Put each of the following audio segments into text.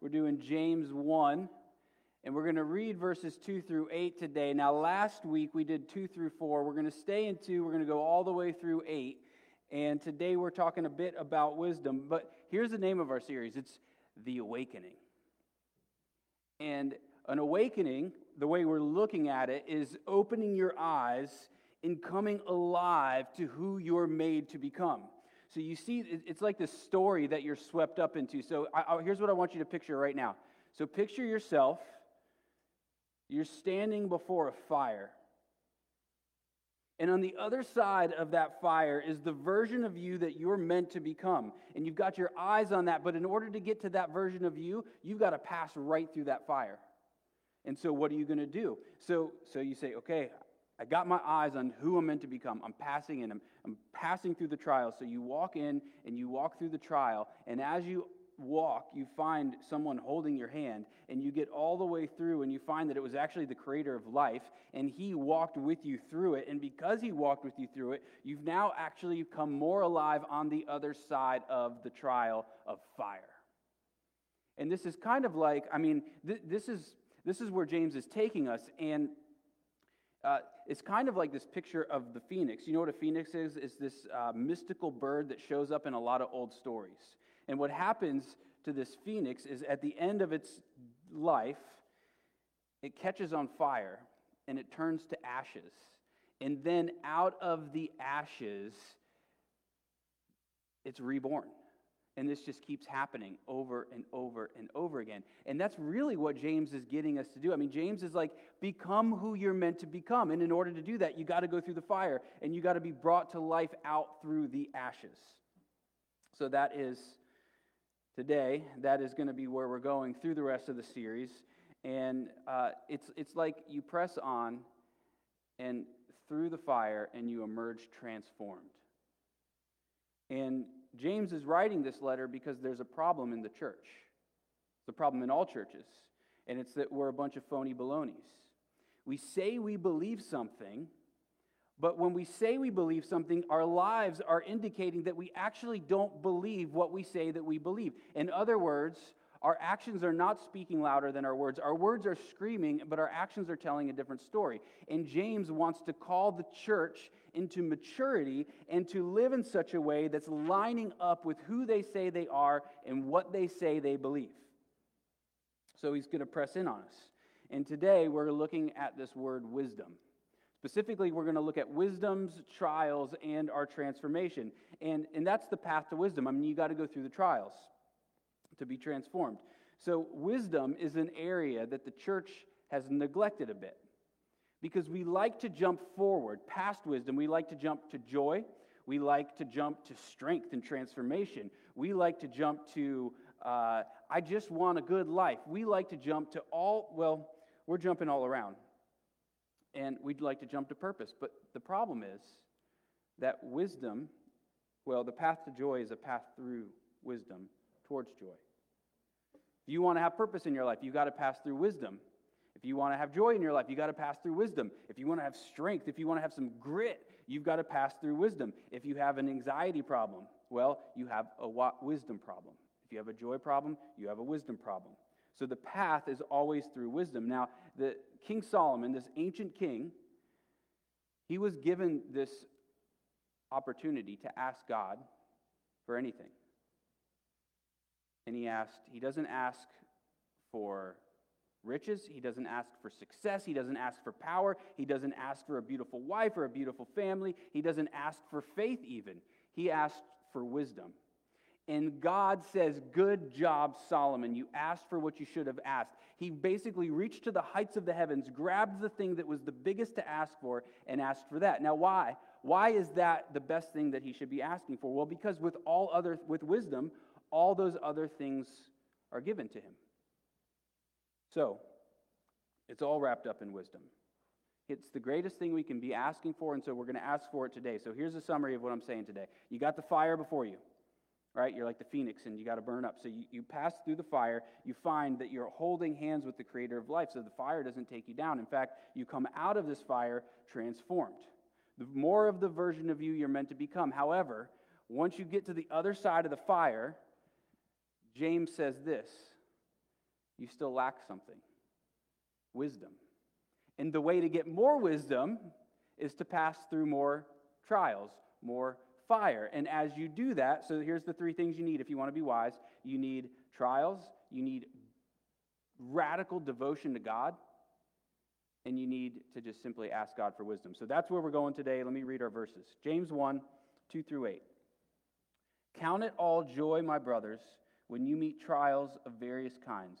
We're doing James 1, and we're going to read verses 2 through 8 today. Now, last week we did 2 through 4. We're going to stay in 2, we're going to go all the way through 8. And today we're talking a bit about wisdom. But here's the name of our series it's The Awakening. And an awakening, the way we're looking at it, is opening your eyes and coming alive to who you're made to become. So you see, it's like this story that you're swept up into. So I, I, here's what I want you to picture right now. So picture yourself, you're standing before a fire. And on the other side of that fire is the version of you that you're meant to become. And you've got your eyes on that, but in order to get to that version of you, you've got to pass right through that fire. And so what are you going to do? So so you say, "Okay, I got my eyes on who I'm meant to become. I'm passing in. I'm, I'm passing through the trial. So you walk in and you walk through the trial. And as you walk, you find someone holding your hand. And you get all the way through and you find that it was actually the creator of life. And he walked with you through it. And because he walked with you through it, you've now actually come more alive on the other side of the trial of fire. And this is kind of like, I mean, th- this is. This is where James is taking us, and uh, it's kind of like this picture of the phoenix. You know what a phoenix is? It's this uh, mystical bird that shows up in a lot of old stories. And what happens to this phoenix is at the end of its life, it catches on fire and it turns to ashes. And then out of the ashes, it's reborn. And this just keeps happening over and over and over again. And that's really what James is getting us to do. I mean, James is like, become who you're meant to become. And in order to do that, you got to go through the fire and you got to be brought to life out through the ashes. So that is today, that is going to be where we're going through the rest of the series. And uh, it's, it's like you press on and through the fire and you emerge transformed. And James is writing this letter because there's a problem in the church. A problem in all churches, and it's that we're a bunch of phony balonies. We say we believe something, but when we say we believe something, our lives are indicating that we actually don't believe what we say that we believe. In other words, our actions are not speaking louder than our words. Our words are screaming, but our actions are telling a different story. And James wants to call the church into maturity and to live in such a way that's lining up with who they say they are and what they say they believe. So he's going to press in on us. And today we're looking at this word wisdom. Specifically, we're going to look at wisdom's trials and our transformation. And, and that's the path to wisdom. I mean, you got to go through the trials to be transformed. So, wisdom is an area that the church has neglected a bit because we like to jump forward past wisdom. We like to jump to joy. We like to jump to strength and transformation. We like to jump to, uh, I just want a good life. We like to jump to all, well, we're jumping all around. And we'd like to jump to purpose. But the problem is that wisdom, well, the path to joy is a path through wisdom towards joy. If you want to have purpose in your life, you've got to pass through wisdom. If you want to have joy in your life, you've got to pass through wisdom. If you want to have strength, if you want to have some grit, you've got to pass through wisdom. If you have an anxiety problem, well, you have a wisdom problem. If you have a joy problem, you have a wisdom problem. So the path is always through wisdom. Now, the King Solomon, this ancient king, he was given this opportunity to ask God for anything. And he asked, he doesn't ask for riches, he doesn't ask for success, he doesn't ask for power, he doesn't ask for a beautiful wife or a beautiful family, he doesn't ask for faith even. He asked for wisdom. And God says, Good job, Solomon. You asked for what you should have asked. He basically reached to the heights of the heavens, grabbed the thing that was the biggest to ask for, and asked for that. Now, why? Why is that the best thing that he should be asking for? Well, because with all other, with wisdom, all those other things are given to him. So, it's all wrapped up in wisdom. It's the greatest thing we can be asking for, and so we're going to ask for it today. So, here's a summary of what I'm saying today. You got the fire before you, right? You're like the phoenix, and you got to burn up. So, you, you pass through the fire, you find that you're holding hands with the creator of life, so the fire doesn't take you down. In fact, you come out of this fire transformed. The more of the version of you you're meant to become. However, once you get to the other side of the fire, James says this you still lack something wisdom. And the way to get more wisdom is to pass through more trials, more fire. And as you do that, so here's the three things you need if you want to be wise you need trials, you need radical devotion to God, and you need to just simply ask God for wisdom. So that's where we're going today. Let me read our verses James 1 2 through 8. Count it all joy, my brothers, when you meet trials of various kinds.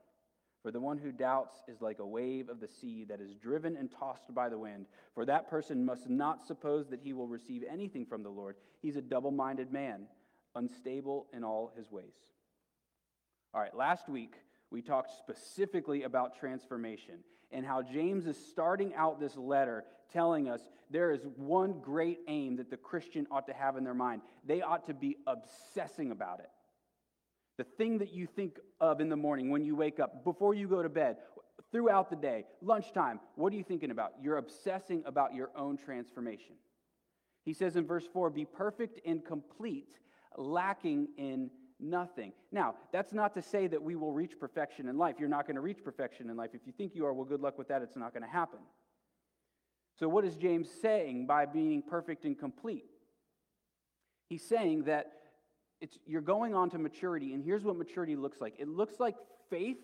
For the one who doubts is like a wave of the sea that is driven and tossed by the wind. For that person must not suppose that he will receive anything from the Lord. He's a double minded man, unstable in all his ways. All right, last week we talked specifically about transformation and how James is starting out this letter telling us there is one great aim that the Christian ought to have in their mind. They ought to be obsessing about it. The thing that you think of in the morning when you wake up, before you go to bed, throughout the day, lunchtime, what are you thinking about? You're obsessing about your own transformation. He says in verse 4 be perfect and complete, lacking in nothing. Now, that's not to say that we will reach perfection in life. You're not going to reach perfection in life. If you think you are, well, good luck with that. It's not going to happen. So, what is James saying by being perfect and complete? He's saying that it's, you're going on to maturity, and here's what maturity looks like it looks like faith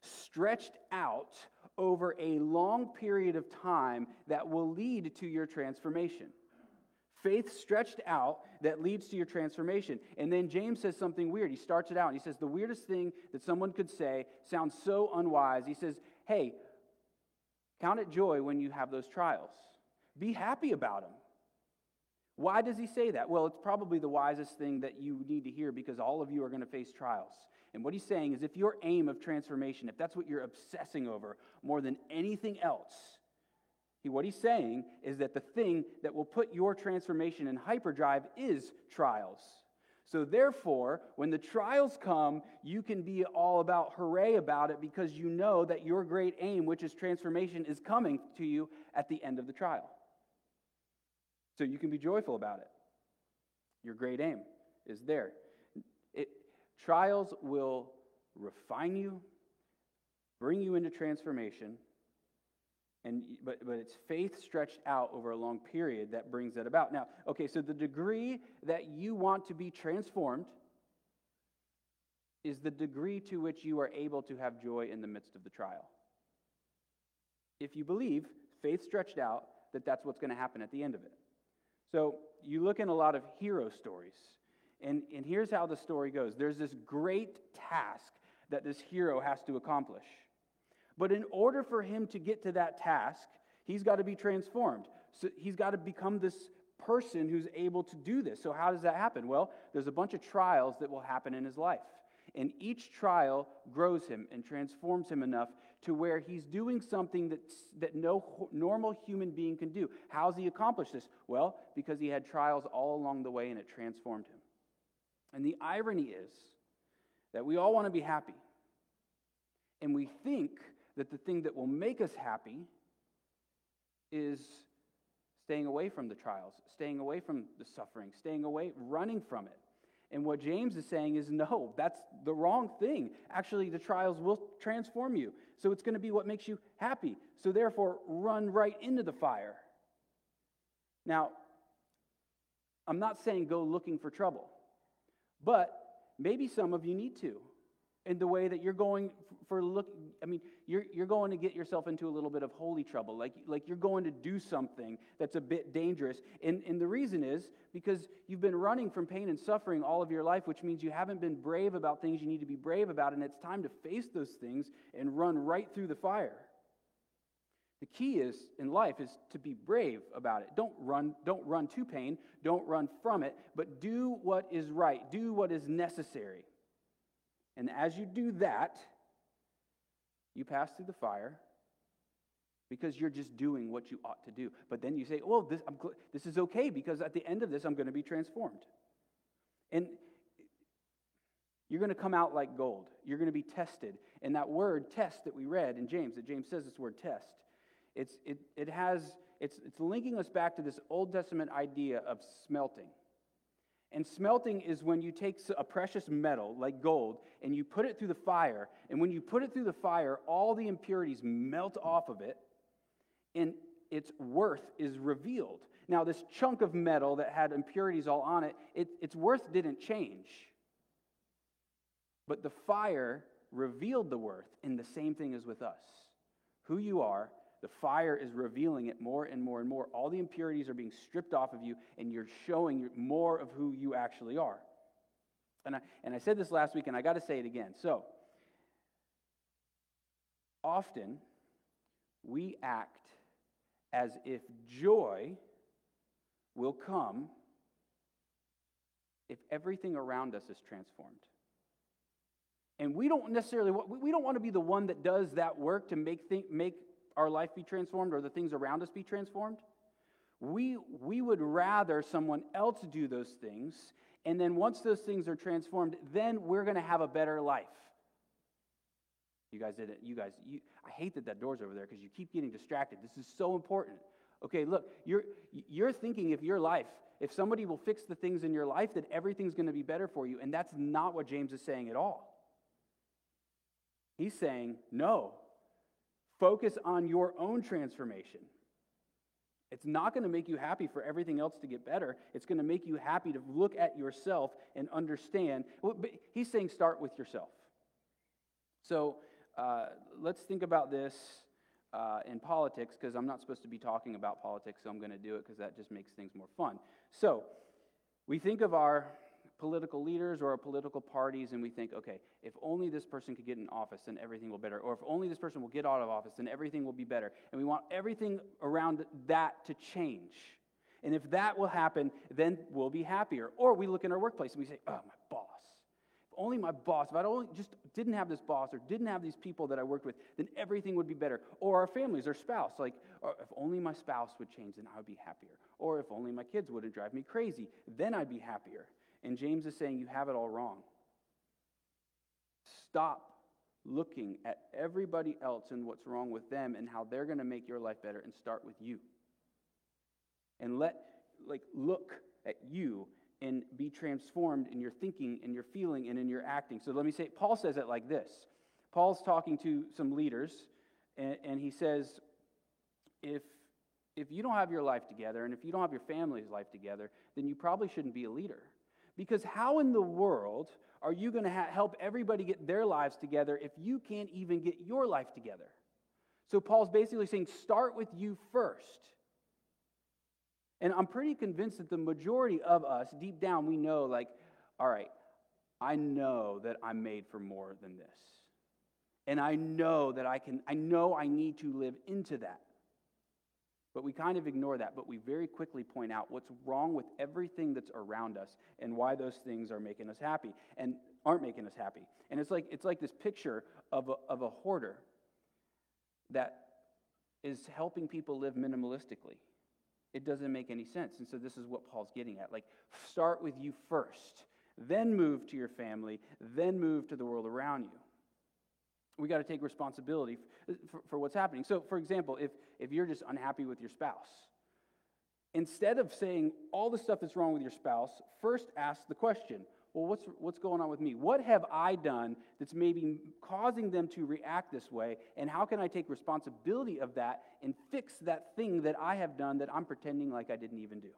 stretched out over a long period of time that will lead to your transformation. Faith stretched out that leads to your transformation. And then James says something weird. He starts it out and he says, The weirdest thing that someone could say sounds so unwise. He says, Hey, count it joy when you have those trials, be happy about them. Why does he say that? Well, it's probably the wisest thing that you need to hear because all of you are going to face trials. And what he's saying is if your aim of transformation, if that's what you're obsessing over more than anything else, he, what he's saying is that the thing that will put your transformation in hyperdrive is trials. So, therefore, when the trials come, you can be all about hooray about it because you know that your great aim, which is transformation, is coming to you at the end of the trial. So, you can be joyful about it. Your great aim is there. It, trials will refine you, bring you into transformation, and, but, but it's faith stretched out over a long period that brings that about. Now, okay, so the degree that you want to be transformed is the degree to which you are able to have joy in the midst of the trial. If you believe, faith stretched out, that that's what's going to happen at the end of it. So you look in a lot of hero stories, and, and here's how the story goes there's this great task that this hero has to accomplish. But in order for him to get to that task, he's got to be transformed. So he's got to become this person who's able to do this. So, how does that happen? Well, there's a bunch of trials that will happen in his life. And each trial grows him and transforms him enough to where he's doing something that's, that no normal human being can do. How's he accomplished this? Well, because he had trials all along the way and it transformed him. And the irony is that we all want to be happy. And we think that the thing that will make us happy is staying away from the trials, staying away from the suffering, staying away, running from it. And what James is saying is no, that's the wrong thing. Actually, the trials will transform you. So it's going to be what makes you happy. So therefore, run right into the fire. Now, I'm not saying go looking for trouble, but maybe some of you need to in the way that you're going for look i mean you're, you're going to get yourself into a little bit of holy trouble. Like, like you're going to do something that's a bit dangerous. And, and the reason is because you've been running from pain and suffering all of your life which means you haven't been brave about things you need to be brave about and it's time to face those things and run right through the fire. The key is in life is to be brave about it. Don't run don't run to pain. Don't run from it but do what is right. Do what is necessary and as you do that, you pass through the fire because you're just doing what you ought to do. But then you say, well, this, this is okay because at the end of this, I'm going to be transformed. And you're going to come out like gold. You're going to be tested. And that word test that we read in James, that James says this word test, it's, it, it has, it's, it's linking us back to this Old Testament idea of smelting. And smelting is when you take a precious metal like gold and you put it through the fire. And when you put it through the fire, all the impurities melt off of it and its worth is revealed. Now, this chunk of metal that had impurities all on it, it its worth didn't change. But the fire revealed the worth, and the same thing is with us. Who you are, the fire is revealing it more and more and more. All the impurities are being stripped off of you, and you're showing more of who you actually are. And I, and I said this last week, and I got to say it again. So, often we act as if joy will come if everything around us is transformed. And we don't necessarily we don't want to be the one that does that work to make think, make our life be transformed or the things around us be transformed. We we would rather someone else do those things and then once those things are transformed, then we're going to have a better life. You guys did it. You guys, you, I hate that that door's over there because you keep getting distracted. This is so important. Okay, look, you're, you're thinking if your life, if somebody will fix the things in your life, that everything's going to be better for you. And that's not what James is saying at all. He's saying, no, focus on your own transformation. It's not going to make you happy for everything else to get better. It's going to make you happy to look at yourself and understand. But he's saying start with yourself. So uh, let's think about this uh, in politics because I'm not supposed to be talking about politics, so I'm going to do it because that just makes things more fun. So we think of our political leaders or our political parties and we think, okay, if only this person could get in office, then everything will be better. Or if only this person will get out of office, then everything will be better. And we want everything around that to change. And if that will happen, then we'll be happier. Or we look in our workplace and we say, oh, my boss If only my boss, if I only just didn't have this boss or didn't have these people that I worked with, then everything would be better. Or our families, our spouse, like, oh, if only my spouse would change, then I would be happier. Or if only my kids wouldn't drive me crazy, then I'd be happier. And James is saying, you have it all wrong. Stop looking at everybody else and what's wrong with them and how they're going to make your life better and start with you. And let, like, look at you and be transformed in your thinking and your feeling and in your acting. So let me say, Paul says it like this Paul's talking to some leaders, and, and he says, if, if you don't have your life together and if you don't have your family's life together, then you probably shouldn't be a leader. Because how in the world are you going to ha- help everybody get their lives together if you can't even get your life together? So Paul's basically saying, start with you first. And I'm pretty convinced that the majority of us, deep down, we know, like, all right, I know that I'm made for more than this. And I know that I can, I know I need to live into that. But we kind of ignore that, but we very quickly point out what's wrong with everything that's around us and why those things are making us happy and aren't making us happy. And it's like, it's like this picture of a, of a hoarder that is helping people live minimalistically. It doesn't make any sense. And so this is what Paul's getting at. Like, start with you first, then move to your family, then move to the world around you. We got to take responsibility for, for, what's happening. So, for example, if, if you're just unhappy with your spouse, instead of saying all the stuff that's wrong with your spouse, first ask the question well, what's, what's going on with me? What have I done that's maybe causing them to react this way? And how can I take responsibility of that and fix that thing that I have done that I'm pretending like I didn't even do?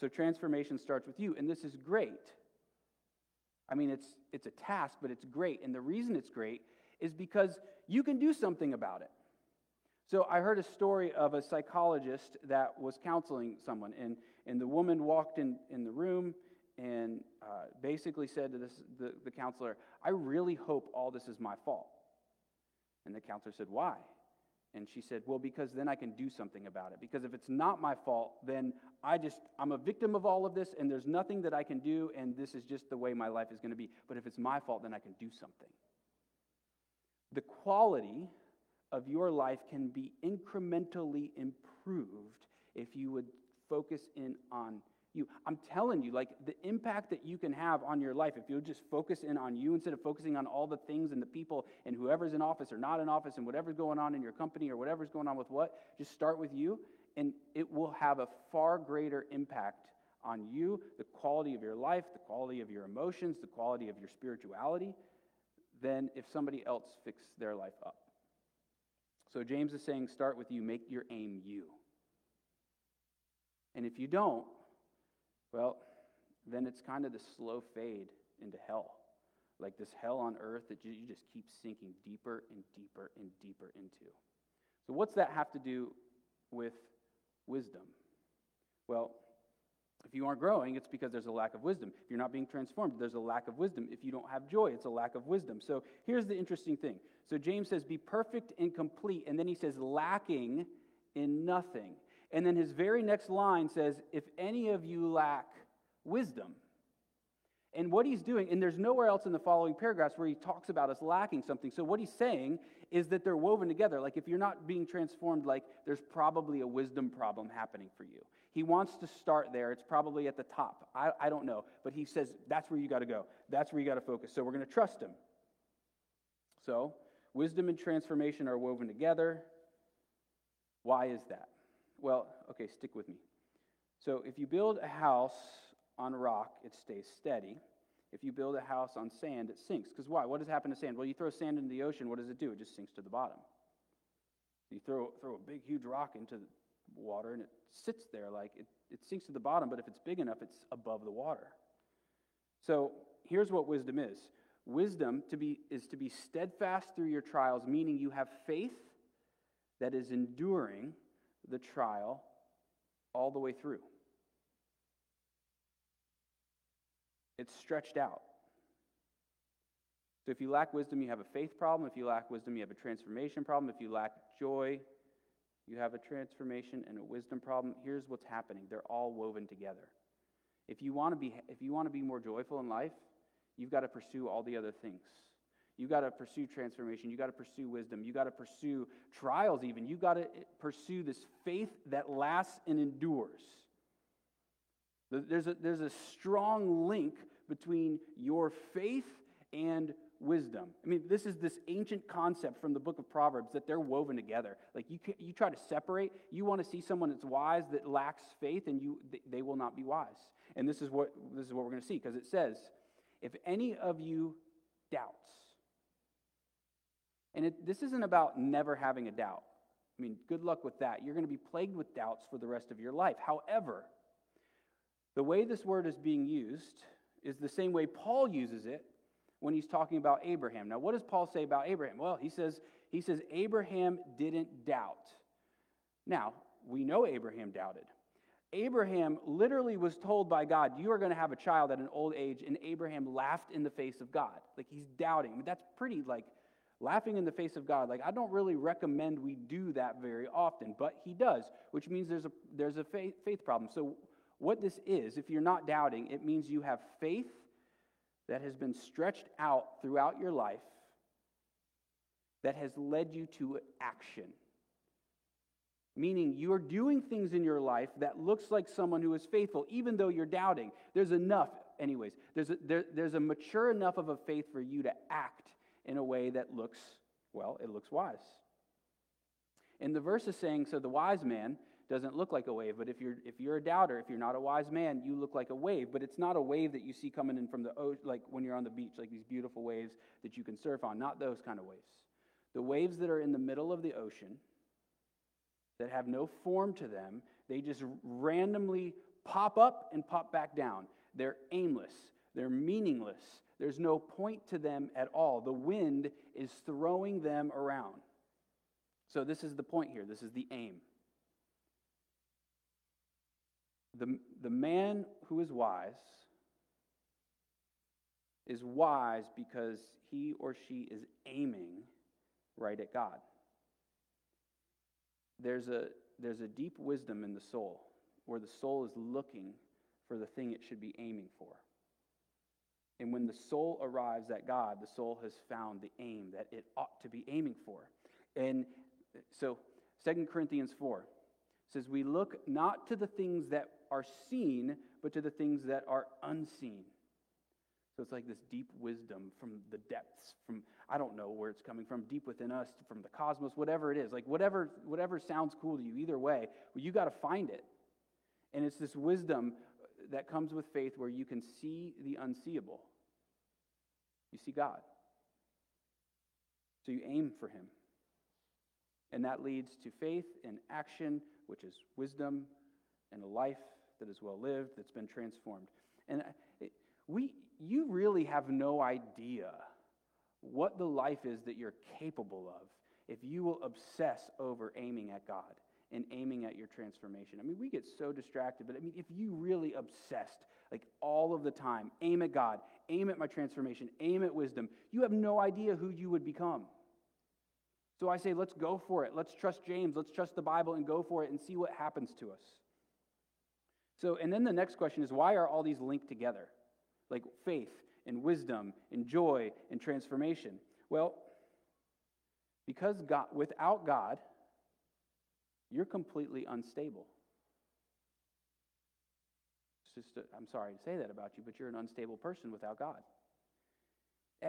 So transformation starts with you, and this is great. I mean, it's, it's a task, but it's great. And the reason it's great is because you can do something about it. So I heard a story of a psychologist that was counseling someone, and, and the woman walked in, in the room and uh, basically said to this, the, the counselor, I really hope all this is my fault. And the counselor said, Why? And she said, Well, because then I can do something about it. Because if it's not my fault, then I just, I'm a victim of all of this, and there's nothing that I can do, and this is just the way my life is going to be. But if it's my fault, then I can do something. The quality of your life can be incrementally improved if you would focus in on you. I'm telling you, like the impact that you can have on your life if you'll just focus in on you instead of focusing on all the things and the people and whoever's in office or not in office and whatever's going on in your company or whatever's going on with what, just start with you and it will have a far greater impact on you, the quality of your life, the quality of your emotions, the quality of your spirituality, than if somebody else fixed their life up. So James is saying, start with you, make your aim you. And if you don't, well, then it's kind of the slow fade into hell. Like this hell on earth that you, just keep sinking deeper and deeper and deeper into. So, what's that have to do with wisdom? Well, if you aren't growing, it's because there's a lack of wisdom. If you're not being transformed, there's a lack of wisdom. If you don't have joy, it's a lack of wisdom. So here's the interesting thing. So James says, Be perfect and complete. And then he says, lacking in nothing. And then his very next line says, If any of you lack wisdom. And what he's doing, and there's nowhere else in the following paragraphs where he talks about us lacking something. So what he's saying is that they're woven together. Like if you're not being transformed, like there's probably a wisdom problem happening for you. He wants to start there. It's probably at the top. I, I don't know. But he says that's where you got to go. That's where you got to focus. So we're going to trust him. So wisdom and transformation are woven together. Why is that? Well, okay, stick with me. So if you build a house on rock, it stays steady. If you build a house on sand, it sinks. Because why? What does happen to sand? Well, you throw sand into the ocean, what does it do? It just sinks to the bottom. You throw, throw a big, huge rock into the water, and it sits there like it, it sinks to the bottom, but if it's big enough, it's above the water. So here's what wisdom is wisdom to be, is to be steadfast through your trials, meaning you have faith that is enduring the trial all the way through. It's stretched out. So if you lack wisdom, you have a faith problem. If you lack wisdom, you have a transformation problem. If you lack joy, you have a transformation and a wisdom problem. Here's what's happening. They're all woven together. If you want to be if you want to be more joyful in life, you've got to pursue all the other things. You've got to pursue transformation. You've got to pursue wisdom. You've got to pursue trials, even. You've got to eh, pursue this faith that lasts and endures. There's a, there's a strong link between your faith and wisdom. I mean, this is this ancient concept from the book of Proverbs that they're woven together. Like you, you try to separate, you want to see someone that's wise that lacks faith, and you they will not be wise. And this is what this is what we're going to see because it says, if any of you doubts, and it, this isn't about never having a doubt. I mean, good luck with that. You're going to be plagued with doubts for the rest of your life. However, the way this word is being used is the same way Paul uses it when he's talking about Abraham. Now, what does Paul say about Abraham? Well, he says, he says Abraham didn't doubt. Now, we know Abraham doubted. Abraham literally was told by God, You are going to have a child at an old age, and Abraham laughed in the face of God. Like he's doubting. I mean, that's pretty like laughing in the face of God. Like I don't really recommend we do that very often, but he does, which means there's a there's a faith, faith problem. So what this is, if you're not doubting, it means you have faith that has been stretched out throughout your life that has led you to action. Meaning you're doing things in your life that looks like someone who is faithful, even though you're doubting. There's enough, anyways, there's a, there, there's a mature enough of a faith for you to act in a way that looks, well, it looks wise. And the verse is saying, so the wise man doesn't look like a wave. But if you're if you're a doubter, if you're not a wise man, you look like a wave. But it's not a wave that you see coming in from the ocean, like when you're on the beach, like these beautiful waves that you can surf on. Not those kind of waves. The waves that are in the middle of the ocean, that have no form to them, they just randomly pop up and pop back down. They're aimless. They're meaningless. There's no point to them at all. The wind is throwing them around. So, this is the point here. This is the aim. The, the man who is wise is wise because he or she is aiming right at God. There's a, there's a deep wisdom in the soul where the soul is looking for the thing it should be aiming for. And when the soul arrives at God, the soul has found the aim that it ought to be aiming for. And so 2 Corinthians 4 says, We look not to the things that are seen, but to the things that are unseen. So it's like this deep wisdom from the depths, from I don't know where it's coming from, deep within us, from the cosmos, whatever it is. Like whatever, whatever sounds cool to you, either way, well, you got to find it. And it's this wisdom that comes with faith where you can see the unseeable. You see God. So you aim for Him. And that leads to faith and action, which is wisdom and a life that is well lived, that's been transformed. And uh, we, you really have no idea what the life is that you're capable of if you will obsess over aiming at God and aiming at your transformation. I mean, we get so distracted, but I mean, if you really obsessed, like all of the time, aim at God, aim at my transformation, aim at wisdom, you have no idea who you would become. So I say, let's go for it. Let's trust James. Let's trust the Bible and go for it and see what happens to us. So, and then the next question is why are all these linked together? Like faith and wisdom and joy and transformation. Well, because God, without God, you're completely unstable. It's just, i am sorry to say that about you, but you're an unstable person without God.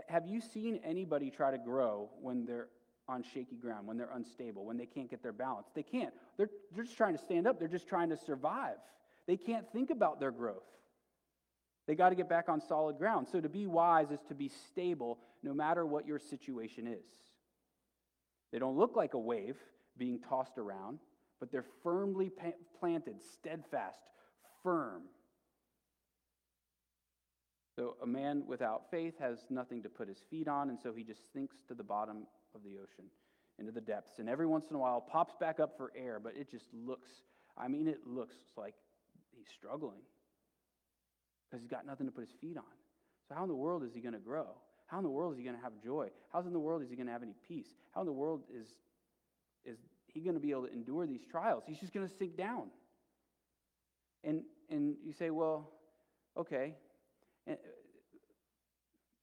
Have you seen anybody try to grow when they're on shaky ground, when they're unstable, when they can't get their balance? They can't. They're, they're just trying to stand up, they're just trying to survive. They can't think about their growth. They got to get back on solid ground. So to be wise is to be stable no matter what your situation is. They don't look like a wave being tossed around, but they're firmly planted, steadfast, firm. So a man without faith has nothing to put his feet on, and so he just sinks to the bottom of the ocean, into the depths. And every once in a while pops back up for air, but it just looks, I mean, it looks like he's struggling because he's got nothing to put his feet on. So, how in the world is he going to grow? How in the world is he going to have joy? How in the world is he going to have any peace? How in the world is, is he going to be able to endure these trials? He's just going to sink down. And, and you say, well, okay. And uh,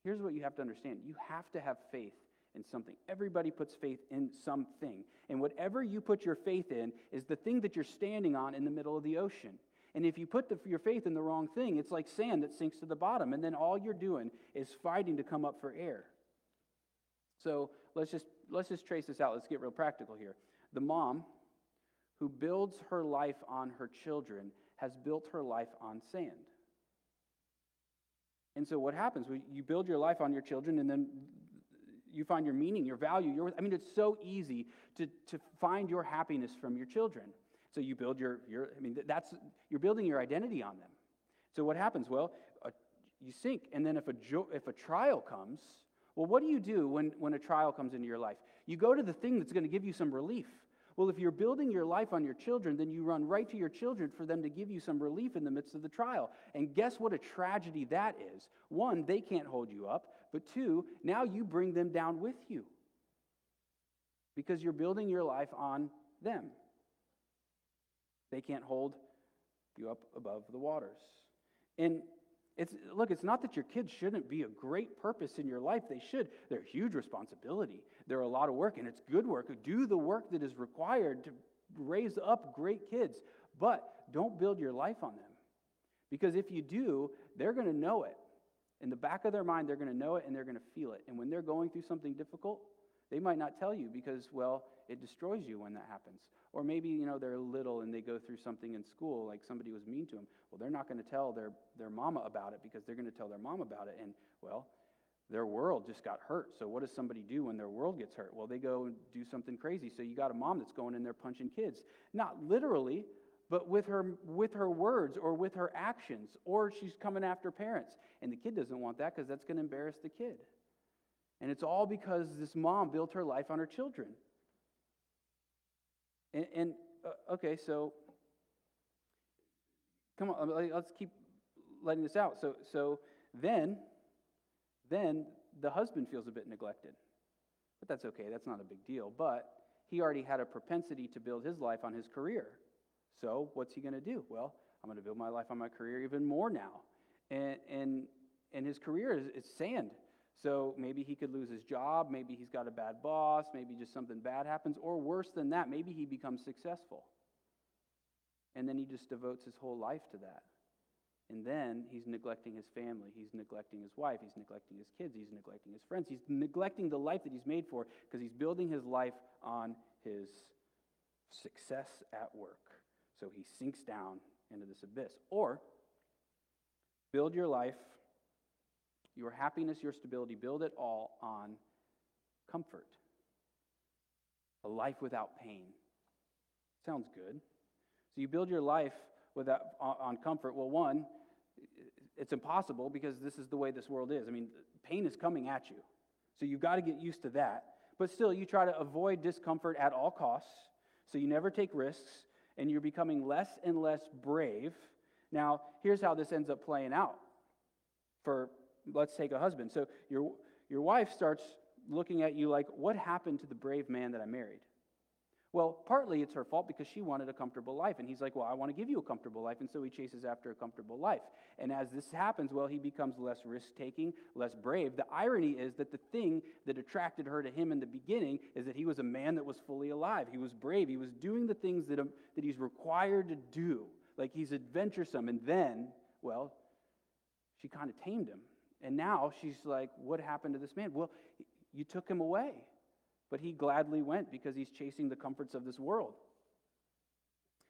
here's what you have to understand you have to have faith in something. Everybody puts faith in something. And whatever you put your faith in is the thing that you're standing on in the middle of the ocean. And if you put the, your faith in the wrong thing, it's like sand that sinks to the bottom. And then all you're doing is fighting to come up for air. So let's just, let's just trace this out. Let's get real practical here. The mom who builds her life on her children has built her life on sand. And so what happens? You build your life on your children, and then you find your meaning, your value. Your, I mean, it's so easy to, to find your happiness from your children. So you build your, your I mean, that's, you're building your identity on them. So what happens? Well, uh, you sink. And then if a, jo- if a trial comes, well, what do you do when, when a trial comes into your life? You go to the thing that's going to give you some relief. Well, if you're building your life on your children, then you run right to your children for them to give you some relief in the midst of the trial. And guess what a tragedy that is? One, they can't hold you up. But two, now you bring them down with you because you're building your life on them. They can't hold you up above the waters. And it's look, it's not that your kids shouldn't be a great purpose in your life. They should. They're a huge responsibility. They're a lot of work, and it's good work. Do the work that is required to raise up great kids. But don't build your life on them. Because if you do, they're going to know it. In the back of their mind, they're going to know it and they're going to feel it. And when they're going through something difficult, they might not tell you because, well, it destroys you when that happens. Or maybe, you know, they're little and they go through something in school, like somebody was mean to them. Well, they're not going to tell their, their mama about it because they're going to tell their mom about it. And, well, their world just got hurt. So what does somebody do when their world gets hurt? Well, they go and do something crazy. So you got a mom that's going in there punching kids. Not literally, but with her with her words or with her actions, or she's coming after parents. And the kid doesn't want that because that's going to embarrass the kid. And it's all because this mom built her life on her children. And, and uh, okay, so come on, let's keep letting this out. So, so then, then the husband feels a bit neglected. But that's okay, that's not a big deal. But he already had a propensity to build his life on his career. So what's he going to do? Well, I'm going to build my life on my career even more now. And, and, and his career is, is sand. So maybe he could lose his job, maybe he's got a bad boss, maybe just something bad happens, or worse than that, maybe he becomes successful. And then he just devotes his whole life to that. And then he's neglecting his family, he's neglecting his wife, he's neglecting his kids, he's neglecting his friends, he's neglecting the life that he's made for because he's building his life on his success at work. So he sinks down into this abyss. Or build your life, your happiness, your stability, build it all on comfort. A life without pain. Sounds good. So you build your life without, on comfort. Well, one, it's impossible because this is the way this world is. I mean, pain is coming at you. So you've got to get used to that. But still, you try to avoid discomfort at all costs. So you never take risks, and you're becoming less and less brave. Now, here's how this ends up playing out. For let's take a husband. So your your wife starts looking at you like, what happened to the brave man that I married? Well, partly it's her fault because she wanted a comfortable life. And he's like, Well, I want to give you a comfortable life. And so he chases after a comfortable life. And as this happens, well, he becomes less risk taking, less brave. The irony is that the thing that attracted her to him in the beginning is that he was a man that was fully alive. He was brave. He was doing the things that, um, that he's required to do. Like he's adventuresome. And then, well, she kind of tamed him. And now she's like, What happened to this man? Well, you took him away. But he gladly went because he's chasing the comforts of this world.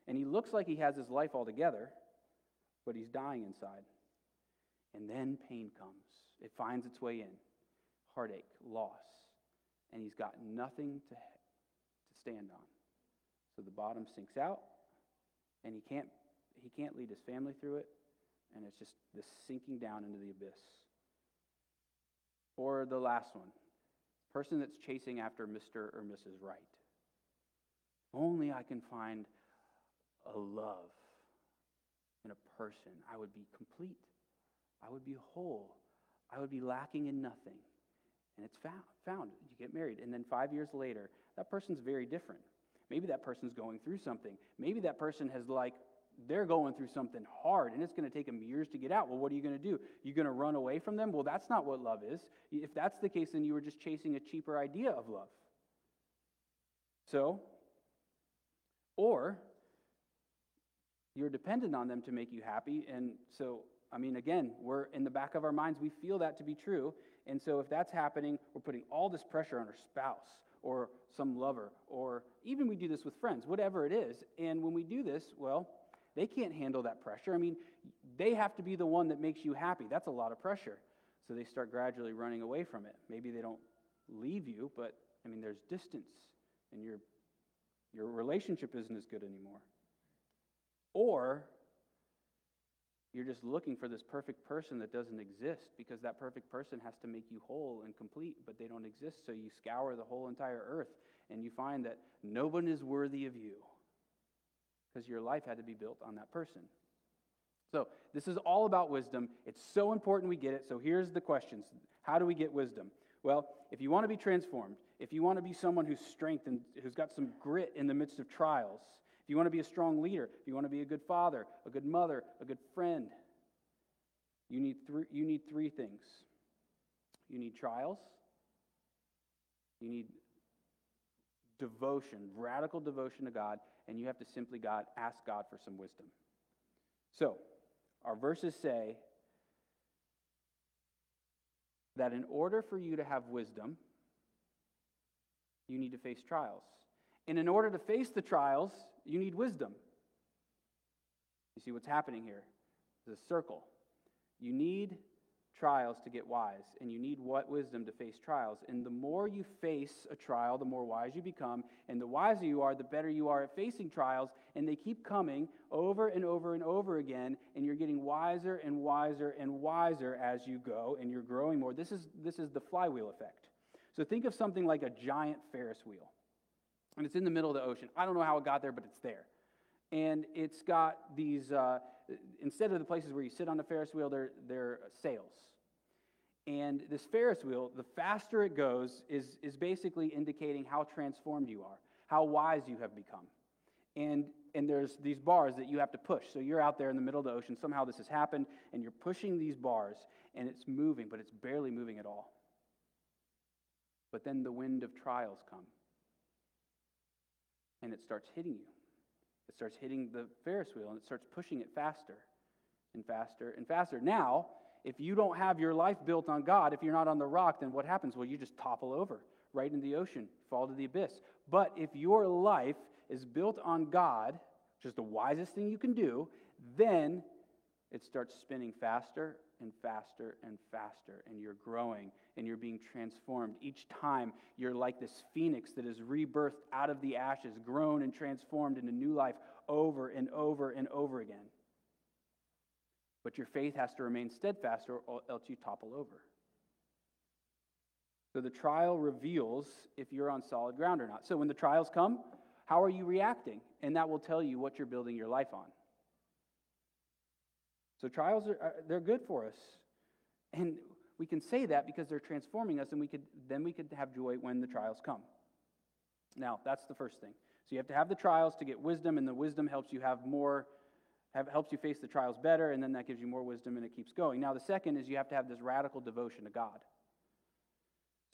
And he looks like he has his life all together, but he's dying inside. And then pain comes. It finds its way in heartache, loss. And he's got nothing to, to stand on. So the bottom sinks out, and he can't, he can't lead his family through it. And it's just this sinking down into the abyss. Or the last one person that's chasing after Mr. or Mrs. Right. Only I can find a love in a person, I would be complete. I would be whole. I would be lacking in nothing. And it's found. Found. You get married. And then five years later, that person's very different. Maybe that person's going through something. Maybe that person has like they're going through something hard and it's going to take them years to get out. Well, what are you going to do? You're going to run away from them? Well, that's not what love is. If that's the case, then you were just chasing a cheaper idea of love. So, or you're dependent on them to make you happy. And so, I mean, again, we're in the back of our minds, we feel that to be true. And so, if that's happening, we're putting all this pressure on our spouse or some lover, or even we do this with friends, whatever it is. And when we do this, well, they can't handle that pressure. I mean, they have to be the one that makes you happy. That's a lot of pressure. So they start gradually running away from it. Maybe they don't leave you, but I mean, there's distance, and your, your relationship isn't as good anymore. Or you're just looking for this perfect person that doesn't exist because that perfect person has to make you whole and complete, but they don't exist. So you scour the whole entire earth and you find that no one is worthy of you because your life had to be built on that person. So, this is all about wisdom. It's so important we get it. So, here's the questions How do we get wisdom? Well, if you want to be transformed, if you want to be someone who's strengthened, who's got some grit in the midst of trials, if you want to be a strong leader, if you want to be a good father, a good mother, a good friend, you need you need three things. You need trials, you need devotion, radical devotion to God, and you have to simply God ask God for some wisdom. So, our verses say that in order for you to have wisdom, you need to face trials. And in order to face the trials, you need wisdom. You see what's happening here? There's a circle. You need trials to get wise, and you need what wisdom to face trials. And the more you face a trial, the more wise you become, and the wiser you are, the better you are at facing trials, and they keep coming over and over and over again, and you're getting wiser and wiser and wiser as you go, and you're growing more. This is this is the flywheel effect. So think of something like a giant Ferris wheel. And it's in the middle of the ocean. I don't know how it got there, but it's there. And it's got these uh, instead of the places where you sit on the Ferris wheel, they're, they're sails. And this Ferris wheel, the faster it goes, is, is basically indicating how transformed you are, how wise you have become. And, and there's these bars that you have to push. So you're out there in the middle of the ocean. Somehow this has happened, and you're pushing these bars, and it's moving, but it's barely moving at all. But then the wind of trials come. And it starts hitting you. It starts hitting the Ferris wheel and it starts pushing it faster and faster and faster. Now, if you don't have your life built on God, if you're not on the rock, then what happens? Well, you just topple over right into the ocean, fall to the abyss. But if your life is built on God, which is the wisest thing you can do, then it starts spinning faster and faster and faster, and you're growing and you're being transformed. Each time you're like this phoenix that is rebirthed out of the ashes, grown and transformed into new life over and over and over again. But your faith has to remain steadfast, or else you topple over. So the trial reveals if you're on solid ground or not. So when the trials come, how are you reacting? And that will tell you what you're building your life on. So trials are they're good for us. And we can say that because they're transforming us and we could then we could have joy when the trials come. Now, that's the first thing. So you have to have the trials to get wisdom and the wisdom helps you have more have, helps you face the trials better and then that gives you more wisdom and it keeps going. Now, the second is you have to have this radical devotion to God.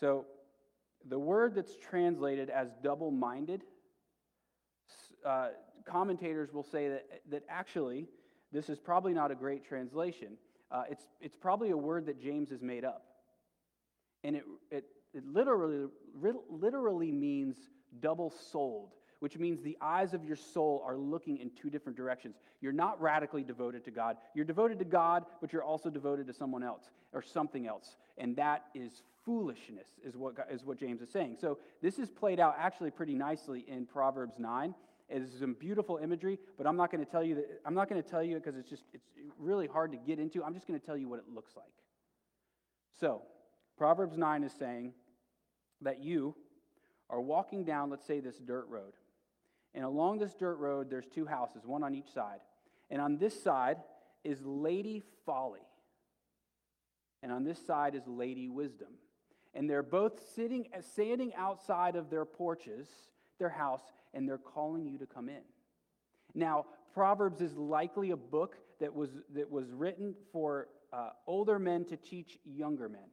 So the word that's translated as double-minded uh, commentators will say that, that actually this is probably not a great translation. Uh, it's, it's probably a word that James has made up. And it, it, it literally, literally means double souled, which means the eyes of your soul are looking in two different directions. You're not radically devoted to God. You're devoted to God, but you're also devoted to someone else or something else. And that is foolishness, is what, is what James is saying. So this is played out actually pretty nicely in Proverbs 9. It's some beautiful imagery, but I'm not going to tell you that. I'm not going to tell you because it's just it's really hard to get into. I'm just going to tell you what it looks like. So, Proverbs 9 is saying that you are walking down, let's say, this dirt road. And along this dirt road, there's two houses, one on each side. And on this side is Lady Folly. And on this side is Lady Wisdom. And they're both sitting, standing outside of their porches, their house, and they're calling you to come in. Now, Proverbs is likely a book that was, that was written for uh, older men to teach younger men.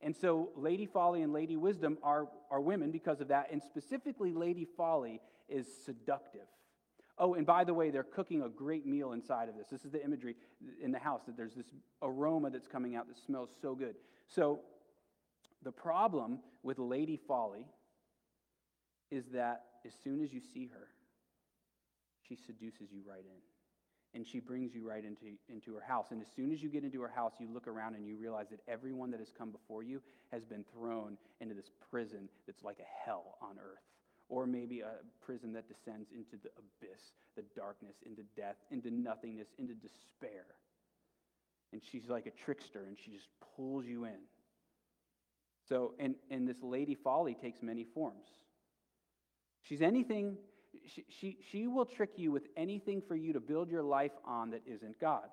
And so, Lady Folly and Lady Wisdom are, are women because of that. And specifically, Lady Folly is seductive. Oh, and by the way, they're cooking a great meal inside of this. This is the imagery in the house that there's this aroma that's coming out that smells so good. So, the problem with Lady Folly is that as soon as you see her, she seduces you right in. And she brings you right into, into her house. And as soon as you get into her house, you look around and you realize that everyone that has come before you has been thrown into this prison that's like a hell on earth. Or maybe a prison that descends into the abyss, the darkness, into death, into nothingness, into despair. And she's like a trickster and she just pulls you in. So, and, and this lady folly takes many forms. She's anything, she, she, she will trick you with anything for you to build your life on that isn't God.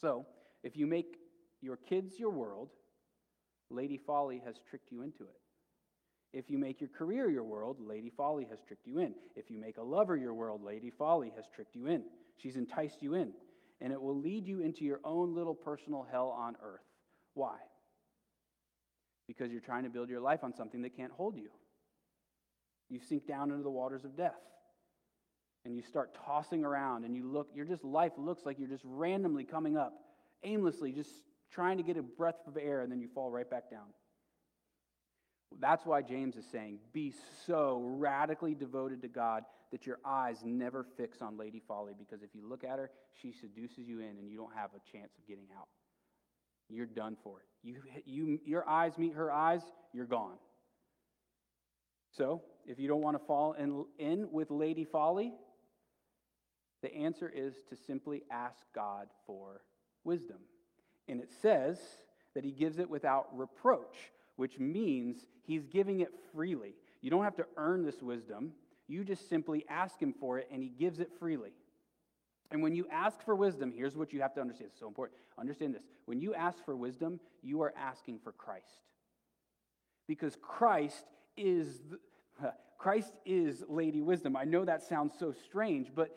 So, if you make your kids your world, Lady Folly has tricked you into it. If you make your career your world, Lady Folly has tricked you in. If you make a lover your world, Lady Folly has tricked you in. She's enticed you in. And it will lead you into your own little personal hell on earth. Why? Because you're trying to build your life on something that can't hold you. You sink down into the waters of death. And you start tossing around and you look, your just life looks like you're just randomly coming up, aimlessly, just trying to get a breath of air, and then you fall right back down. That's why James is saying, be so radically devoted to God that your eyes never fix on Lady Folly, because if you look at her, she seduces you in and you don't have a chance of getting out. You're done for it. You, you, your eyes meet her eyes, you're gone. So, if you don't want to fall in, in with Lady Folly, the answer is to simply ask God for wisdom. And it says that he gives it without reproach, which means he's giving it freely. You don't have to earn this wisdom. You just simply ask him for it, and he gives it freely. And when you ask for wisdom, here's what you have to understand. It's so important. Understand this. When you ask for wisdom, you are asking for Christ. Because Christ is Christ is Lady Wisdom. I know that sounds so strange, but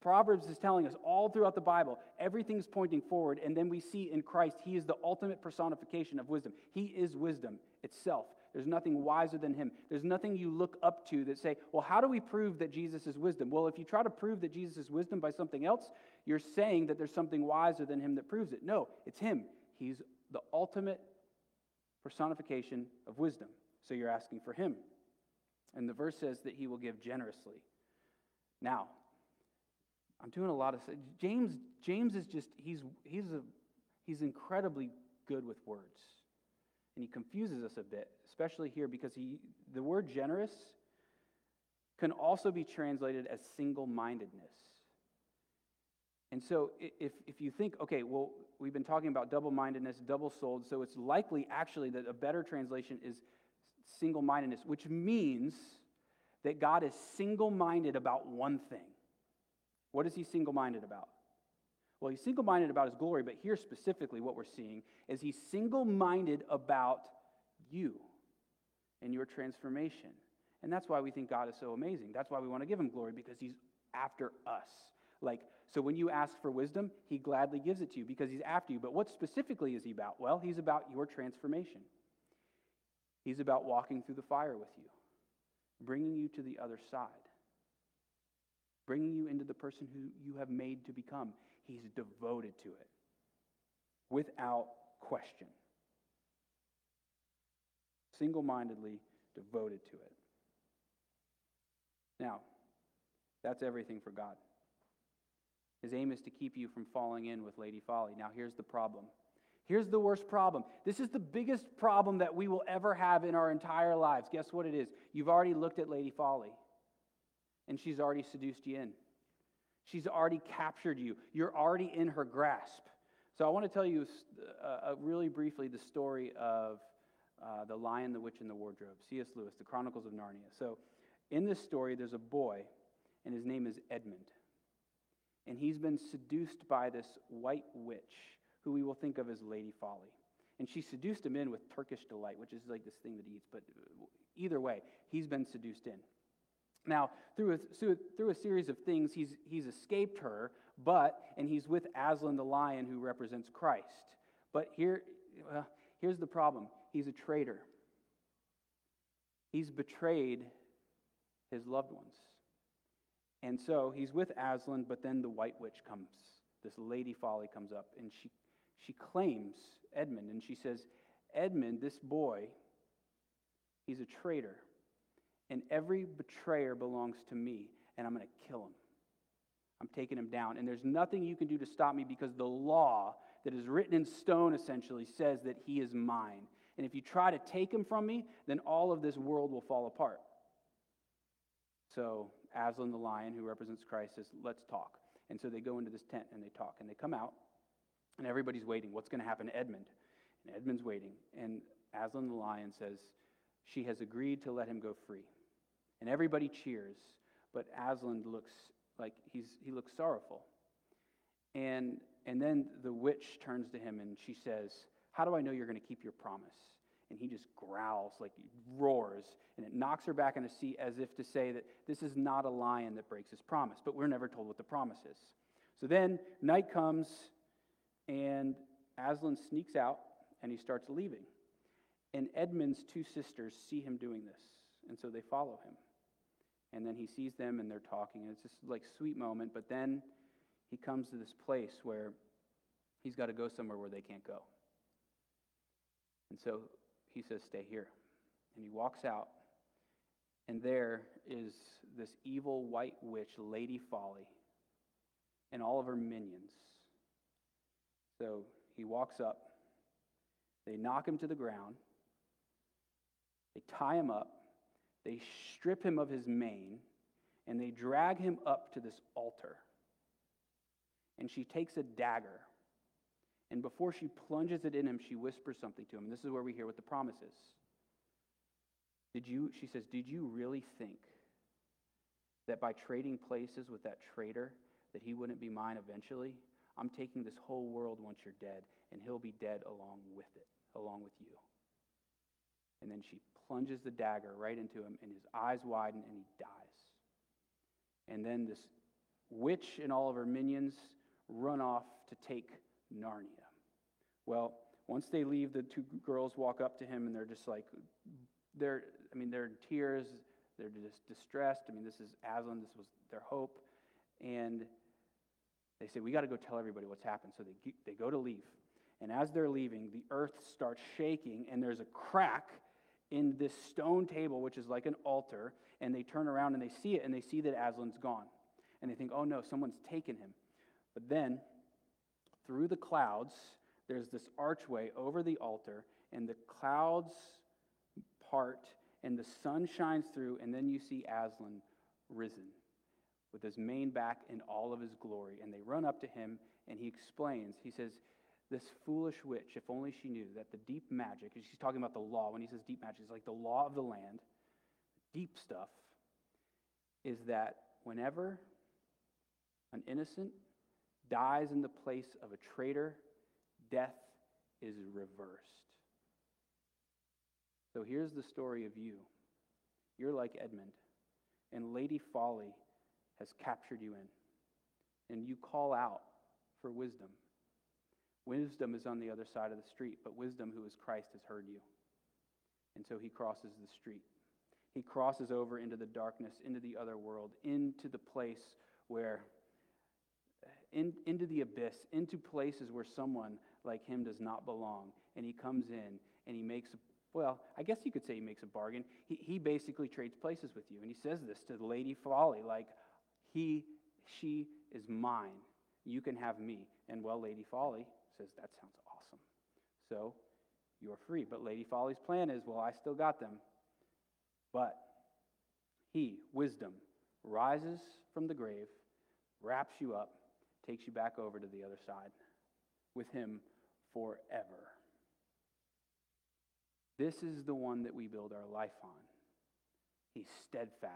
Proverbs is telling us all throughout the Bible, everything's pointing forward, and then we see in Christ, He is the ultimate personification of wisdom. He is wisdom itself. There's nothing wiser than Him. There's nothing you look up to that say, well, how do we prove that Jesus is wisdom? Well, if you try to prove that Jesus is wisdom by something else, you're saying that there's something wiser than Him that proves it. No, it's Him. He's the ultimate personification of wisdom. So you're asking for Him. And the verse says that He will give generously. Now, I'm doing a lot of James. James is just he's he's a he's incredibly good with words, and he confuses us a bit, especially here because he the word generous can also be translated as single-mindedness. And so, if if you think, okay, well, we've been talking about double-mindedness, double-souled, so it's likely actually that a better translation is single-mindedness, which means that God is single-minded about one thing. What is he single minded about? Well, he's single minded about his glory, but here specifically, what we're seeing is he's single minded about you and your transformation. And that's why we think God is so amazing. That's why we want to give him glory, because he's after us. Like, so when you ask for wisdom, he gladly gives it to you because he's after you. But what specifically is he about? Well, he's about your transformation. He's about walking through the fire with you, bringing you to the other side bringing you into the person who you have made to become. He's devoted to it without question. Single mindedly devoted to it. Now, that's everything for God. His aim is to keep you from falling in with Lady Folly. Now, here's the problem. Here's the worst problem. This is the biggest problem that we will ever have in our entire lives. Guess what it is? You've already looked at Lady Folly and she's already seduced you in. She's already captured you. You're already in her grasp. So I want to tell you uh, uh, really briefly the story of uh, The Lion, the Witch, and the Wardrobe, C.S. Lewis, The Chronicles of Narnia. So in this story, there's a boy, and his name is Edmund. And he's been seduced by this white witch, who we will think of as Lady Folly. And she seduced him in with Turkish delight, which is like this thing that he eats. But uh, either way, he's been seduced in. Now, through a, through a series of things, he's, he's escaped her, but, and he's with Aslan the lion who represents Christ. But here, well, here's the problem he's a traitor. He's betrayed his loved ones. And so he's with Aslan, but then the white witch comes. This lady folly comes up, and she, she claims Edmund, and she says, Edmund, this boy, he's a traitor and every betrayer belongs to me, and I'm going to kill him. I'm taking him down. And there's nothing you can do to stop me because the law that is written in stone essentially says that he is mine. And if you try to take him from me, then all of this world will fall apart. So Aslan the lion, who represents Christ, says, Let's talk. And so they go into this tent and they talk. And they come out, and everybody's waiting. What's going to happen to Edmund? And Edmund's waiting. And Aslan the lion says, She has agreed to let him go free. And everybody cheers, but Aslan looks like he's, he looks sorrowful. And, and then the witch turns to him and she says, How do I know you're going to keep your promise? And he just growls, like roars, and it knocks her back in a seat as if to say that this is not a lion that breaks his promise, but we're never told what the promise is. So then night comes, and Aslan sneaks out and he starts leaving. And Edmund's two sisters see him doing this, and so they follow him. And then he sees them and they're talking. And it's just like sweet moment. But then he comes to this place where he's got to go somewhere where they can't go. And so he says, Stay here. And he walks out. And there is this evil white witch, Lady Folly, and all of her minions. So he walks up. They knock him to the ground. They tie him up. They strip him of his mane and they drag him up to this altar. And she takes a dagger. And before she plunges it in him, she whispers something to him. And this is where we hear what the promise is. Did you, she says, did you really think that by trading places with that traitor, that he wouldn't be mine eventually? I'm taking this whole world once you're dead, and he'll be dead along with it, along with you. And then she plunges the dagger right into him, and his eyes widen, and he dies. And then this witch and all of her minions run off to take Narnia. Well, once they leave, the two girls walk up to him and they're just like, they're, I mean, they're in tears, they're just distressed. I mean, this is Aslan, this was their hope. And they say, We got to go tell everybody what's happened. So they, they go to leave. And as they're leaving, the earth starts shaking, and there's a crack in this stone table, which is like an altar. And they turn around and they see it, and they see that Aslan's gone. And they think, Oh no, someone's taken him. But then, through the clouds, there's this archway over the altar, and the clouds part, and the sun shines through, and then you see Aslan risen with his mane back in all of his glory. And they run up to him, and he explains. He says, This foolish witch, if only she knew that the deep magic, she's talking about the law. When he says deep magic, it's like the law of the land, deep stuff, is that whenever an innocent dies in the place of a traitor, death is reversed. So here's the story of you. You're like Edmund, and Lady Folly has captured you in. And you call out for wisdom. Wisdom is on the other side of the street, but wisdom, who is Christ, has heard you. And so he crosses the street. He crosses over into the darkness, into the other world, into the place where, in, into the abyss, into places where someone like him does not belong. And he comes in and he makes, well, I guess you could say he makes a bargain. He, he basically trades places with you. And he says this to the Lady Folly, like, he, she is mine. You can have me. And well, Lady Folly says, That sounds awesome. So you're free. But Lady Folly's plan is, Well, I still got them. But he, wisdom, rises from the grave, wraps you up, takes you back over to the other side with him forever. This is the one that we build our life on. He's steadfast.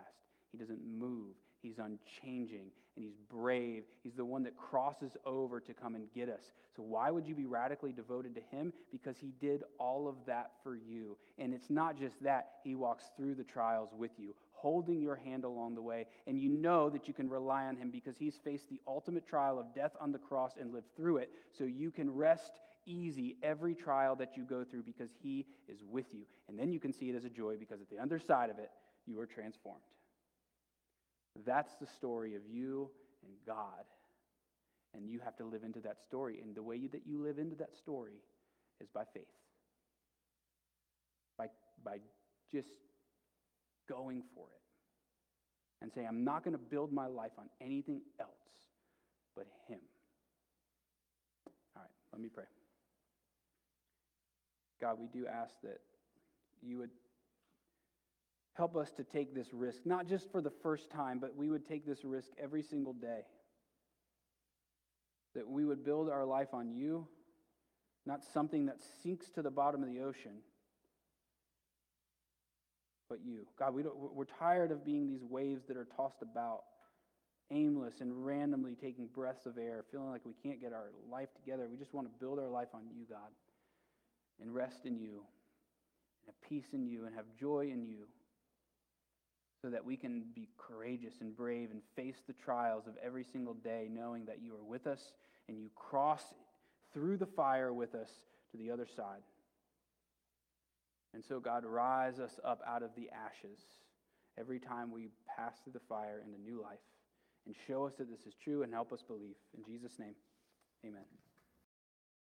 He doesn't move. He's unchanging and he's brave. He's the one that crosses over to come and get us. So, why would you be radically devoted to him? Because he did all of that for you. And it's not just that, he walks through the trials with you, holding your hand along the way. And you know that you can rely on him because he's faced the ultimate trial of death on the cross and lived through it. So, you can rest easy every trial that you go through because he is with you. And then you can see it as a joy because at the other side of it, you are transformed. That's the story of you and God. And you have to live into that story. And the way that you live into that story is by faith. By, by just going for it. And saying, I'm not going to build my life on anything else but Him. All right, let me pray. God, we do ask that you would Help us to take this risk, not just for the first time, but we would take this risk every single day. That we would build our life on you, not something that sinks to the bottom of the ocean, but you. God, we we're tired of being these waves that are tossed about, aimless and randomly taking breaths of air, feeling like we can't get our life together. We just want to build our life on you, God, and rest in you, and have peace in you, and have joy in you so that we can be courageous and brave and face the trials of every single day, knowing that you are with us and you cross through the fire with us to the other side. And so, God, rise us up out of the ashes every time we pass through the fire into new life and show us that this is true and help us believe. In Jesus' name, amen.